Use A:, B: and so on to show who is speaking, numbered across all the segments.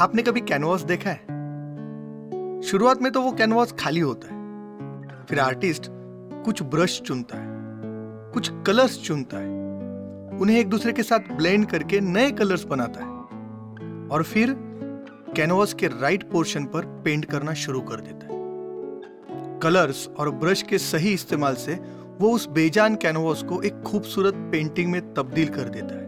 A: आपने कभी कैनवास देखा है? शुरुआत में तो वो कैनवास खाली होता है। फिर आर्टिस्ट कुछ ब्रश चुनता है, कुछ कलर्स चुनता है, उन्हें एक दूसरे के साथ ब्लेंड करके नए कलर्स बनाता है। और फिर कैनवास के राइट पोर्शन पर पेंट करना शुरू कर देता है। कलर्स और ब्रश के सही इस्तेमाल से वो उस बेजान कैनवास को एक खूबसूरत पेंटिंग में तब्दील कर देता है।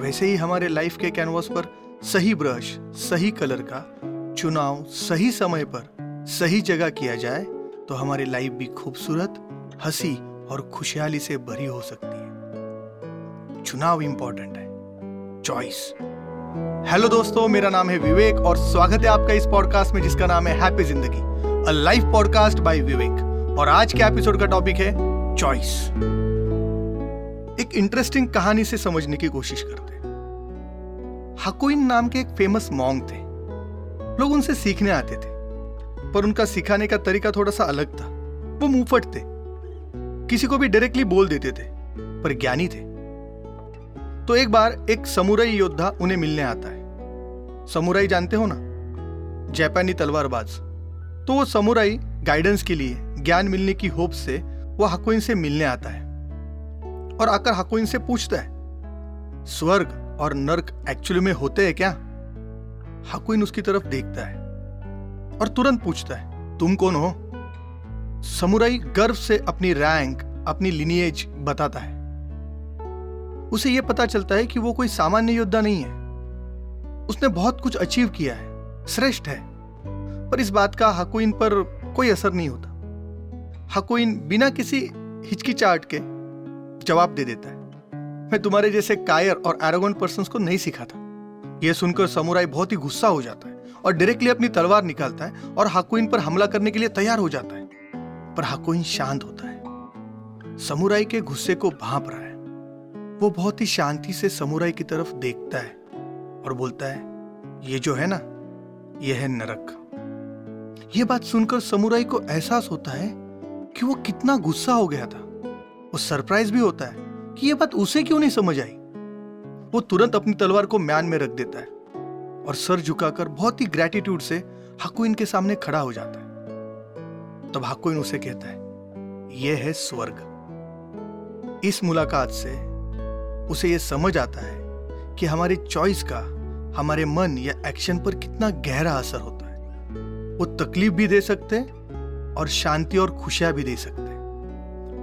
A: वैसे ही हमारे लाइफ के कैनवास पर सही ब्रश, सही कलर का, चुनाव सही समय पर, सही जगह किया जाए तो हमारी लाइफ भी खूबसूरत, हँसी और खुशहाली से भरी हो सकती है। चुनाव इंपॉर्टेंट है। चॉइस हेलो दोस्तों, मेरा नाम है विवेक और स्वागत है आपका इस पॉडकास्ट में जिसका नाम है हैप्पी ज़िंदगी a life podcast by Vivek. और आज के एपिसोड का टॉपिक है चॉइस एक इंटरेस्टिंग कहानी से समझने की कोशिश करते हैं। हकुइन नाम के एक फ़ेमस मॉन्ग थे। लोग उनसे सीखने आते थे, पर उनका सिखाने का तरीका थोड़ा सा अलग था। वो मुंहफट थे। किसी को भी डायरेक्टली बोल देते थे, पर ज्ञानी थे। तो एक बार एक समुराई योद्धा उन्हें मिलने आता है। समुराई जानते हो ना? जापानी तलवारबाज। तो वो समुराई गाइडेंस के लिए ज्ञान मिलने की होप से वो हकुइन से मिलने आता है। और आकर हकुइन से पूछता है, स्वर्ग और नर्क एक्चुअली में होते हैं क्या? हकुइन उसकी तरफ़ देखता है और तुरंत पूछता है, तुम कौन हो? समुराई गर्व से अपनी रैंक अपनी लिनिएज बताता है। उसे यह पता चलता है कि वो कोई सामान्य योद्धा नहीं है। उसने बहुत कुछ अचीव किया है, श्रेष्ठ है, पर इस बात का हकुइन पर कोई असर नहीं होता। हकुइन बिना किसी हिचकिचाहट के जवाब दे देता है। मैं तुम्हारे जैसे कायर और एरोगन पर्सन को नहीं सिखाता यह सुनकर समुराई बहुत ही गुस्सा हो जाता है और डायरेक्टली अपनी तलवार निकालता है और हाकुइन पर हमला करने के लिए तैयार हो जाता है। पर हाकुइन शांत होता है। समुराई के गुस्से को भाप रहा है। वो बहुत ही शांति से समुराई की तरफ़ देखता है और बोलता है, ये जो है ना, ये है नरक। ये बात सुनकर समुराई को एहसास होता है कि वो कितना गुस्सा हो गया था। वो सरप्राइज़ भी होता है कि यह बात उसे क्यों नहीं समझ आई? वो तुरंत अपनी तलवार को म्यान में रख देता है और सर झुकाकर बहुत ही ग्रेटिट्यूड से हकुइन के सामने खड़ा हो जाता है। तब हकुइन उसे कहता है यह है स्वर्ग। इस मुलाकात से उसे यह समझ आता है कि हमारी चॉइस का, हमारे मन या एक्शन पर कितना गहरा असर होता है। वो तकलीफ़ भी दे सकते हैं और शांति और खुशियाँ भी दे सकते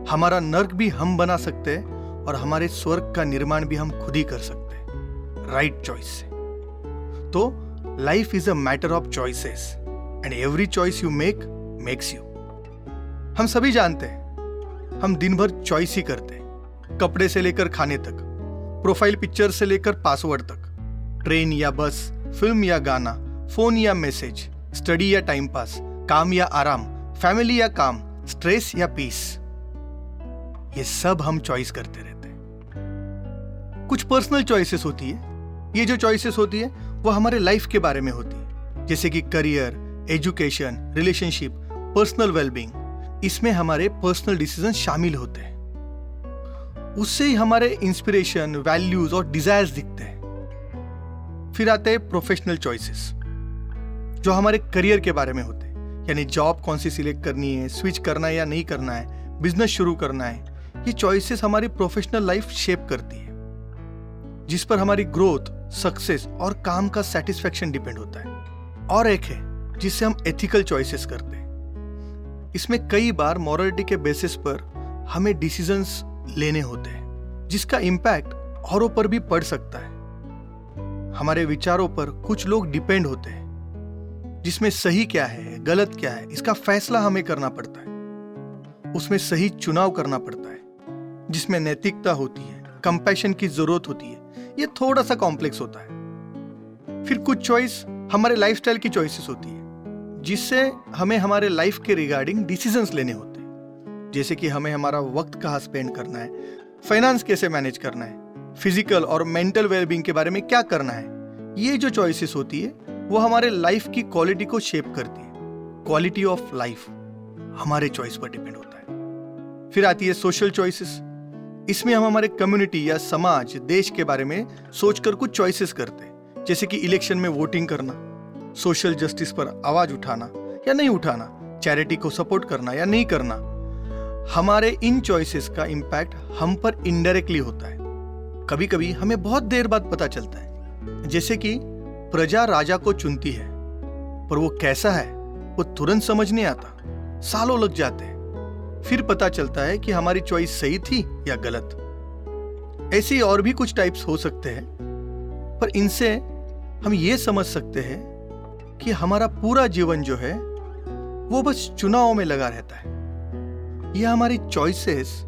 A: हमारा नर्क भी हम बना सकते हैं और हमारे स्वर्ग का निर्माण भी हम खुद ही कर सकते हैं। राइट चॉइस से। तो life is a matter of choices and every choice you make makes you हम सभी जानते हैं, हम दिन भर चॉइस ही करते हैं, कपड़े से लेकर खाने तक प्रोफ़ाइल पिक्चर से लेकर पासवर्ड तक ट्रेन या बस फ़िल्म या गाना फ़ोन या मैसेज स्टडी या टाइम पास काम या आराम फैमिली या काम स्ट्रेस या पीस ये सब हम चॉइस करते रहते कुछ पर्सनल चॉइसेस होती है। ये जो चॉइसेस होती है, वो हमारे लाइफ के बारे में होती है। जैसे कि career education relationship personal wellbeing इसमें हमारे पर्सनल डिसीज़न शामिल होते हैं। उससे ही हमारे इंस्पिरेशन वैल्यूज़ और डिजायर्स दिखते हैं। फिर आते हैं प्रोफेशनल चॉइसेस जो हमारे करियर के बारे में होते हैं। यानी जॉब कौन सी सिलेक्ट करनी है स्विच करना है या नहीं करना है बिज़नेस शुरू करना है। ये चॉइसेस हमारी प्रोफेशनल लाइफ शेप करती है। जिस पर हमारी ग्रोथ सक्सेस और काम का सेटिस्फेक्शन डिपेंड होता है। और एक है जिससे हम एथिकल चॉइसेस करते हैं। इसमें कई बार मॉरलिटी के बेसिस पर हमें डिसीजंस लेने होते हैं, जिसका इम्पैक्ट औरों पर भी पड़ सकता है। हमारे विचारों पर कुछ लोग डिपेंड होते हैं, जिसमें सही क्या है, गलत क्या है, इसका फैसला हमें करना पड़ता है। उसमें सही चुनाव करना पड़ता है, जिसमें नैतिकता होती है कंपैशन की ज़रूरत होती है। ये थोड़ा सा कॉम्प्लेक्स होता है। फिर कुछ चॉइस हमारे लाइफस्टाइल की चॉइसेस होती है, जिससे हमें हमारे लाइफ के रिगार्डिंग डिसीजंस लेने होते हैं। जैसे कि हमें हमारा वक्त कहाँ स्पेंड करना है फाइनेंस कैसे मैनेज करना है फ़िज़िकल और मेंटल वेलबींग के बारे में क्या करना है, ये जो चॉइसेस होती है, वो हमारे लाइफ की क्वालिटी को शेप करती है। क्वालिटी ऑफ़ लाइफ हमारे चॉइस पर डिपेंड होता है। फिर आती है सोशल चॉइसेस इसमें हम हमारे कम्युनिटी या समाज, देश के बारे में सोचकर कुछ चॉइसेस करते जैसे कि इलेक्शन में वोटिंग करना सोशल जस्टिस पर आवाज़ उठाना या नहीं उठाना चैरिटी को सपोर्ट करना या नहीं करना। हमारे इन चॉइसेस का इम्पैक्ट हम पर इनडायरेक्टली होता है। कभी कभी हमें बहुत देर बाद पता चलता है। जैसे कि प्रजा राजा को चुनती है, पर वो कैसा है, वो तुरंत समझ नहीं आता। सालों लग जाते हैं। फिर पता चलता है कि हमारी चॉइस सही थी या गलत। ऐसे और भी कुछ टाइप्स हो सकते हैं, पर इनसे हम ये समझ सकते हैं कि हमारा पूरा जीवन जो है, वो बस चुनाव में लगा रहता है। यह हमारी चॉइसेस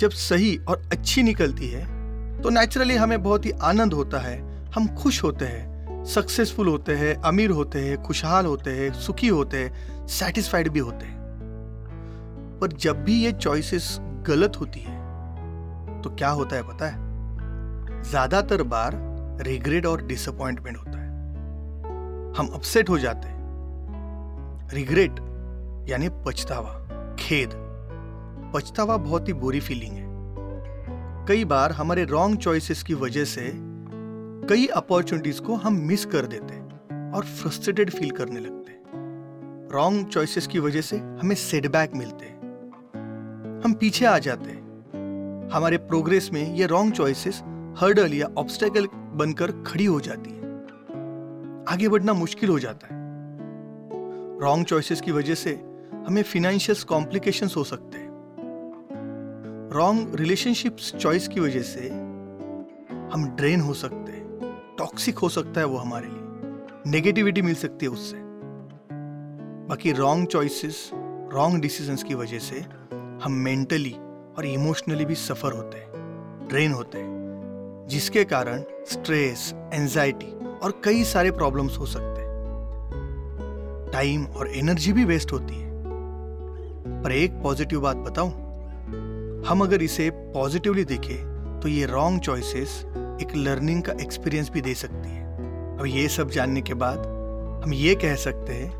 A: जब सही और अच्छी निकलती है तो नेचुरली हमें बहुत ही आनंद होता है। हम खुश होते हैं सक्सेसफुल होते हैं, अमीर होते हैं, खुशहाल होते हैं, सुखी होते हैं सेटिस्फाइड भी होते हैं। पर जब भी ये चॉइसेस गलत होती है तो क्या होता है पता है? ज़्यादातर बार रिग्रेट और डिसअपॉइंटमेंट होता है। हम अपसेट हो जाते हैं। रिग्रेट यानी पछतावा, खेद। पछतावा बहुत ही बुरी फीलिंग है। कई बार हमारे रॉन्ग चॉइसेस की वजह से कई अपॉर्चुनिटीज़ को हम मिस कर देते और फ्रस्ट्रेटेड फील करने लगते रॉन्ग चॉइसेस की वजह से हमें सेटबैक मिलते हम पीछे आ जाते हैं। हमारे प्रोग्रेस में ये रॉन्ग चॉइसेस हर्डल या ऑब्स्टेकल बनकर खड़ी हो जाती है। आगे बढ़ना मुश्किल हो जाता है। रॉन्ग चॉइसेस की वजह से हमें फिनेंशियल कॉम्प्लिकेशंस हो सकते हैं। रॉन्ग रिलेशनशिप्स चॉइस की वजह से हम ड्रेन हो सकते हैं। टॉक्सिक हो सकता है वो हमारे लिए। नेगेटिविटी मिल सकती है उससे। बाकी रॉन्ग चॉइसेस रॉन्ग डिसीजंस की वजह से हम मेंटली और इमोशनली भी सफ़र होते हैं ड्रेन होते हैं, जिसके कारण स्ट्रेस एंजाइटी और कई सारे प्रॉब्लम्स हो सकते हैं। टाइम और एनर्जी भी वेस्ट होती है। पर एक पॉजिटिव बात बताऊँ, हम अगर इसे पॉजिटिवली देखें तो ये रॉन्ग चॉइसेस एक लर्निंग का एक्सपीरियंस भी दे सकती है। अब ये सब जानने के बाद हम ये कह सकते हैं,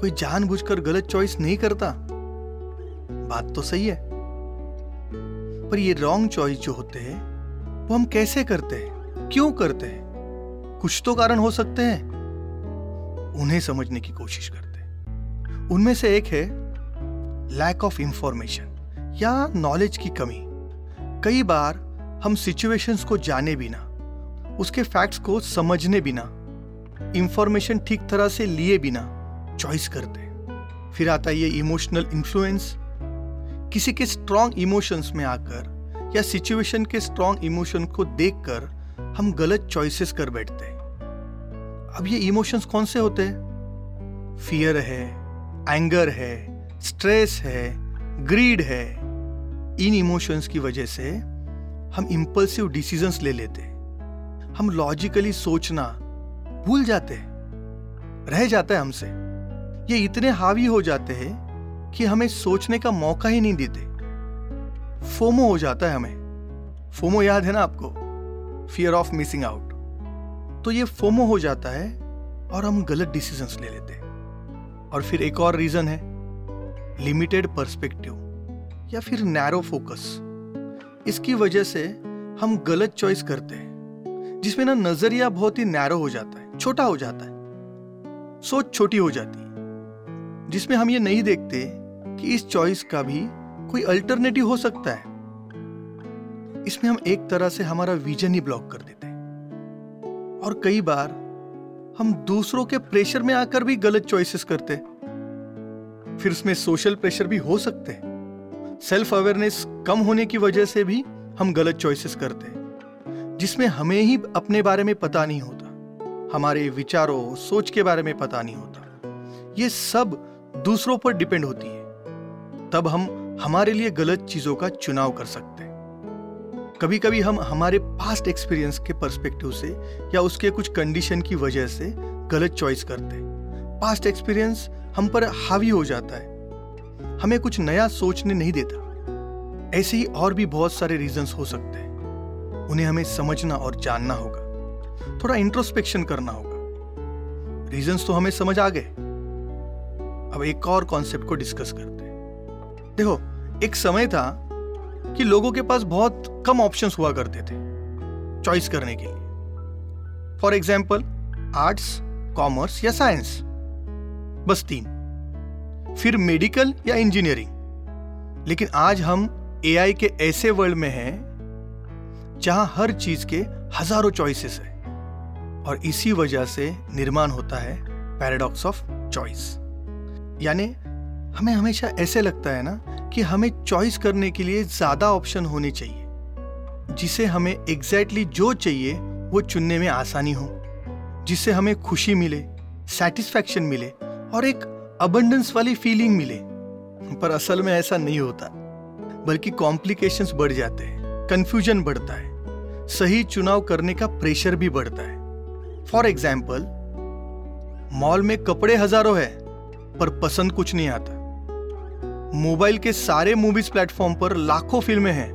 A: कोई जानबूझकर गलत चॉइस नहीं करता। बात तो सही है। पर ये रॉन्ग चॉइस जो होते हैं, वो हम कैसे करते हैं? क्यों करते हैं? कुछ तो कारण हो सकते हैं। उन्हें समझने की कोशिश करते हैं। उनमें से एक है लैक ऑफ़ इंफॉर्मेशन या नॉलेज की कमी। कई बार हम सिचुएशंस को जाने बिना उसके फैक्ट्स को समझने बिना इंफॉर्मेशन ठीक तरह से लिए बिना चॉइस करते हैं। फिर आता है ये इमोशनल इन्फ्लुएंस किसी के स्ट्रॉन्ग इमोशंस में आकर या सिचुएशन के स्ट्रॉन्ग इमोशन को देखकर हम गलत चॉइसेस कर बैठते हैं। अब ये इमोशंस कौन से होते हैं? फियर है एंगर है स्ट्रेस है ग्रीड है। इन इमोशंस की वजह से हम इंपल्सिव डिसीजंस ले लेते हैं। हम लॉजिकली सोचना भूल जाते हैं, रह जाता है हमसे। ये इतने हावी हो जाते हैं कि हमें सोचने का मौका ही नहीं देते। फोमो हो जाता है हमें। फोमो याद है ना आपको? फियर ऑफ़ मिसिंग आउट तो ये फोमो हो जाता है और हम गलत डिसीजंस ले लेते हैं। और फिर एक और रीजन है लिमिटेड पर्सपेक्टिव या फिर नैरो फोकस इसकी वजह से हम गलत चॉइस करते हैं, जिसमें ना नज़रिया बहुत ही नैरो हो जाता है, छोटा हो जाता है। सोच छोटी हो जाती है, जिसमें हम ये नहीं देखते कि इस चॉइस का भी कोई अल्टरनेटिव हो सकता है। इसमें हम एक तरह से हमारा विजन ही ब्लॉक कर देते हैं। और कई बार हम दूसरों के प्रेशर में आकर भी गलत चॉइसेस करते फिर उसमें सोशल प्रेशर भी हो सकते हैं। सेल्फ अवेयरनेस कम होने की वजह से भी हम गलत चॉइसेस करते हैं, जिसमें हमें ही अपने बारे में पता नहीं होता, हमारे विचारों, सोच के बारे में पता नहीं होता। ये सब दूसरों पर डिपेंड होती है। तब हम हमारे लिए गलत चीज़ों का चुनाव कर सकते हैं। कभी कभी हम हमारे पास्ट एक्सपीरियंस के पर्सपेक्टिव से या उसके कुछ कंडीशन की वजह से गलत चॉइस करते हैं। पास्ट एक्सपीरियंस हम पर हावी हो जाता है। हमें कुछ नया सोचने नहीं देता। ऐसे ही और भी बहुत सारे रीजंस हो सकते हैं। उन्हें हमें समझना और जानना होगा। थोड़ा इंट्रोस्पेक्शन करना होगा। रीजंस तो हमें समझ आ गए। अब एक और कॉन्सेप्ट को डिस्कस करते हैं। देखो, एक समय था कि लोगों के पास बहुत कम ऑप्शंस हुआ करते थे चॉइस करने के लिए। फॉर एग्ज़ाम्पल आर्ट्स कॉमर्स या साइंस बस तीन। फिर मेडिकल या इंजीनियरिंग लेकिन आज हम एआई के ऐसे वर्ल्ड में हैं जहाँ हर चीज़ के हज़ारों चॉइसेस है और इसी वजह से निर्माण होता है पैराडॉक्स ऑफ़ चॉइस यानी हमें हमेशा ऐसे लगता है ना कि हमें चॉइस करने के लिए ज़्यादा ऑप्शन होने चाहिए। जिसे हमें एग्जैक्टली exactly जो चाहिए, वो चुनने में आसानी हो। जिससे हमें खुशी मिले सेटिस्फैक्शन मिले और एक अबंडेंस वाली फीलिंग मिले। पर असल में ऐसा नहीं होता, बल्कि कॉम्प्लिकेशंस बढ़ जाते हैं कंफ्यूजन बढ़ता है, सही चुनाव करने का प्रेशर भी बढ़ता है। फॉर एग्ज़ाम्पल मॉल में कपड़े हज़ारों है, पर पसंद कुछ नहीं आता। मोबाइल के सारे मूवीज़ प्लेटफॉर्म पर लाखों फ़िल्में हैं,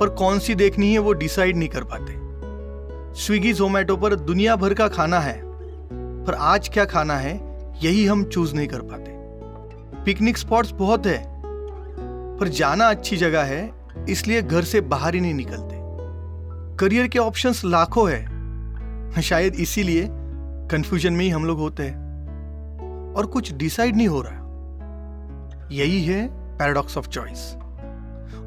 A: पर कौन सी देखनी है वो डिसाइड नहीं कर पाते। स्विगी जोमेटो पर दुनिया भर का खाना है, पर आज क्या खाना है, यही हम चूज़ नहीं कर पाते। पिकनिक स्पॉट्स बहुत है, पर जाना अच्छी जगह है, इसलिए घर से बाहर ही नहीं निकलते। करियर के ऑप्शंस लाखों है, शायद इसीलिए कंफ्यूजन में ही हम लोग होते हैं। और कुछ डिसाइड नहीं हो रहा। यही है पैराडॉक्स ऑफ़ चॉइस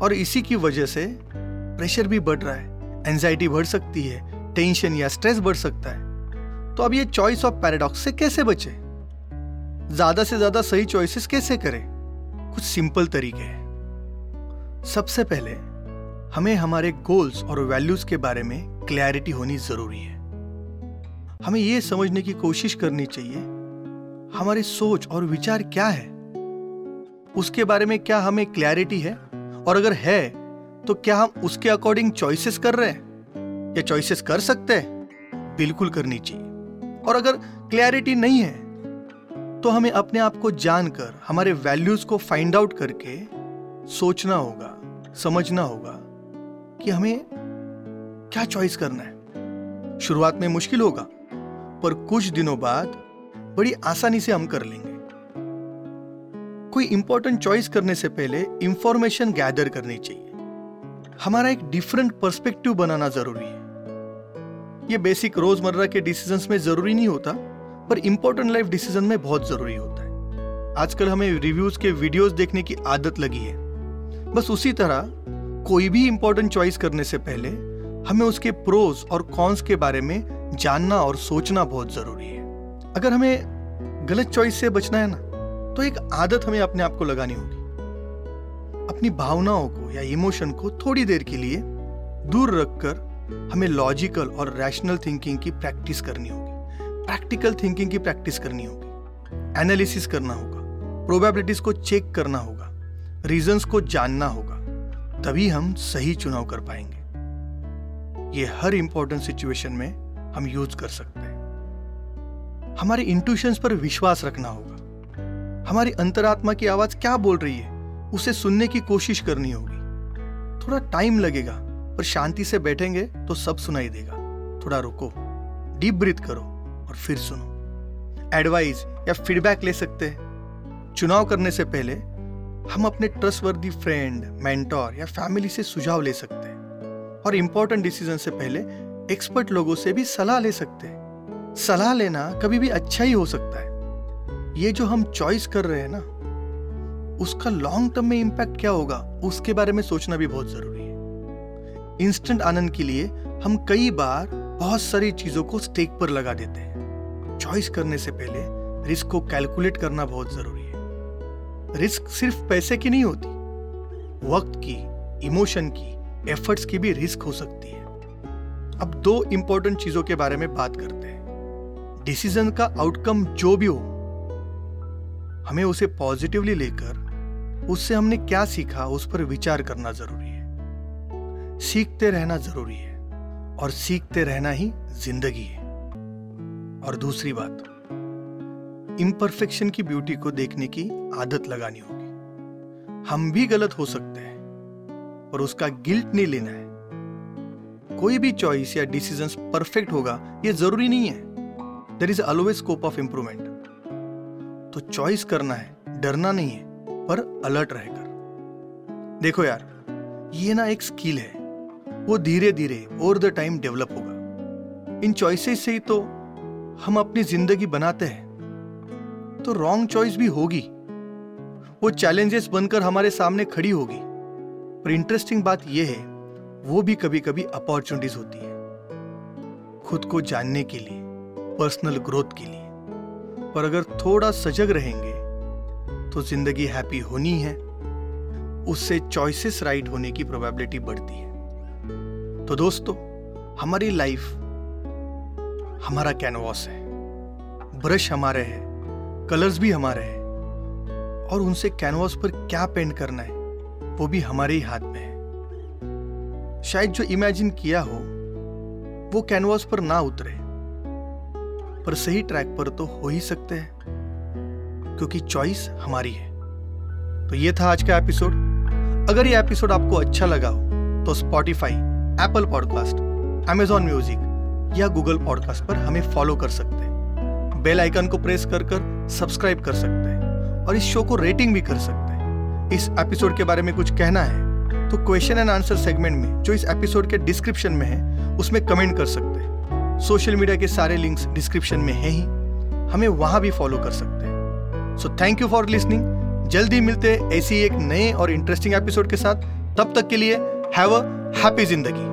A: और इसी की वजह से प्रेशर भी बढ़ रहा है एंजाइटी बढ़ सकती है टेंशन या स्ट्रेस बढ़ सकता है। तो अब ये चॉइस ऑफ़ पैराडॉक्स से कैसे बचे? ज़्यादा से ज़्यादा सही चॉइसेस कैसे करें? कुछ सिंपल तरीके हैं। सबसे पहले, हमें हमारे गोल्स और वैल्यूज़ के बारे में क्लैरिटी होनी ज़रूरी है। हमें यह समझने की कोशिश करनी चाहिए, हमारी सोच और विचार क्या है? उसके बारे में क्या हमें क्लैरिटी है? और अगर है तो क्या हम उसके अकॉर्डिंग चॉइसेस कर रहे हैं? या चॉइसेस कर सकते हैं? बिल्कुल करनी चाहिए। और अगर क्लैरिटी नहीं है तो हमें अपने आप को जानकर, हमारे वैल्यूज़ को फाइंड आउट करके सोचना होगा, समझना होगा कि हमें क्या चॉइस करना है। शुरुआत में मुश्किल होगा, पर कुछ दिनों बाद बड़ी आसानी से हम कर लेंगे। कोई इंपॉर्टेंट चॉइस करने से पहले इंफॉर्मेशन गैदर करनी चाहिए। हमारा एक डिफरेंट पर्सपेक्टिव बनाना ज़रूरी है। ये बेसिक रोज़मर्रा के डिसीजंस में ज़रूरी नहीं होता, पर इंपॉर्टेंट लाइफ डिसीज़न में बहुत ज़रूरी होता है। आजकल हमें रिव्यूज़ के वीडियोस देखने की आदत लगी है। बस उसी तरह, कोई भी इंपॉर्टेंट चॉइस करने से पहले हमें उसके प्रोज और कॉन्स के बारे में जानना और सोचना बहुत ज़रूरी है। अगर हमें गलत चॉइस से बचना है ना तो एक आदत हमें अपने आप को लगानी होगी। अपनी भावनाओं को या इमोशन को थोड़ी देर के लिए दूर रखकर हमें लॉजिकल और रैशनल थिंकिंग की प्रैक्टिस करनी होगी। प्रैक्टिकल थिंकिंग की प्रैक्टिस करनी होगी। एनालिसिस करना होगा। प्रोबेबिलिटीज को चेक करना होगा। रीजंस को जानना होगा। तभी हम सही चुनाव कर पाएँगे। ये हर इंपॉर्टेंट सिचुएशन में हम यूज़ कर सकते हैं। हमारे इंट्यूशंस पर विश्वास रखना होगा। हमारी अंतरात्मा की आवाज़ क्या बोल रही है? उसे सुनने की कोशिश करनी होगी। थोड़ा टाइम लगेगा, पर शांति से बैठेंगे तो सब सुनाई देगा। थोड़ा रुको, डीप ब्रीथ करो और फिर सुनो। एडवाइस या फीडबैक ले सकते हैं। चुनाव करने से पहले हम अपने ट्रस्टवर्दी फ्रेंड, मेंटोर या फैमिली से सुझाव ले सकते हैं। और इंपॉर्टेंट डिसीज़न से पहले एक्सपर्ट लोगों से भी सलाह ले सकते हैं। सलाह लेना कभी भी अच्छा ही हो सकता है। ये जो हम चॉइस कर रहे हैं ना, उसका लॉन्ग टर्म में इम्पैक्ट क्या होगा, उसके बारे में सोचना भी बहुत ज़रूरी है। इंस्टेंट आनंद के लिए हम कई बार बहुत सारी चीज़ों को स्टेक पर लगा देते हैं। चॉइस करने से पहले रिस्क को कैलकुलेट करना बहुत ज़रूरी है। रिस्क सिर्फ़ पैसे की नहीं होती, वक्त की इमोशन की एफर्ट्स की भी रिस्क हो सकती है। अब दो इंपॉर्टेंट चीज़ों के बारे में बात करते हैं। डिसीज़न का आउटकम जो भी हो हमें उसे पॉजिटिवली लेकर, उससे हमने क्या सीखा उस पर विचार करना ज़रूरी है। सीखते रहना ज़रूरी है और सीखते रहना ही ज़िंदगी है। और दूसरी बात इम्परफेक्शन की ब्यूटी को देखने की आदत लगानी होगी। हम भी गलत हो सकते हैं, पर उसका गिल्ट नहीं लेना है। कोई भी चॉइस या डिसीज़न परफेक्ट होगा यह ज़रूरी नहीं है। There is always scope of improvement तो चॉइस करना है, डरना नहीं है, पर अलर्ट रहकर। देखो यार, ये ना एक स्किल है, वो धीरे धीरे ओवर द टाइम डेवलप होगा। इन चॉइसेस से ही तो हम अपनी ज़िंदगी बनाते हैं। तो रॉन्ग चॉइस भी होगी। वो चैलेंजेस बनकर हमारे सामने खड़ी होगी। पर इंटरेस्टिंग बात यह है, वो भी कभी कभी अपॉर्चुनिटीज़ होती है। खुद को जानने के लिए, पर्सनल ग्रोथ के लिए। पर अगर थोड़ा सजग रहेंगे तो ज़िंदगी हैप्पी होनी है। उससे चॉइसेस राइट होने की प्रोबेबिलिटी बढ़ती है। तो दोस्तों, हमारी लाइफ हमारा कैनवास है। ब्रश हमारे हैं कलर्स भी हमारे हैं। और उनसे कैनवास पर क्या पेंट करना है, वो भी हमारे ही हाथ में है। शायद जो इमेजिन किया हो, वो कैनवास पर ना उतरे। पर सही ट्रैक पर तो हो ही सकते हैं, क्योंकि चॉइस हमारी है। तो ये था आज का एपिसोड अगर ये एपिसोड आपको अच्छा लगा हो तो Spotify Apple podcast Amazon music या गूगल पॉडकास्ट पर हमें फॉलो कर सकते हैं। बेल आइकन को प्रेस कर कर सब्सक्राइब कर सकते हैं और इस शो को रेटिंग भी कर सकते हैं। इस एपिसोड के बारे में कुछ कहना है तो क्वेश्चन एंड आंसर सेगमेंट में, जो इस एपिसोड के डिस्क्रिप्शन में है, उसमें कमेंट कर सकते हैं। सोशल मीडिया के सारे लिंक्स डिस्क्रिप्शन में है ही। हमें वहाँ भी फॉलो कर सकते हैं। So thank you for listening जल्दी मिलते ऐसी एक नए और इंटरेस्टिंग एपिसोड के साथ। तब तक के लिए हैव अ हैप्पी ज़िंदगी।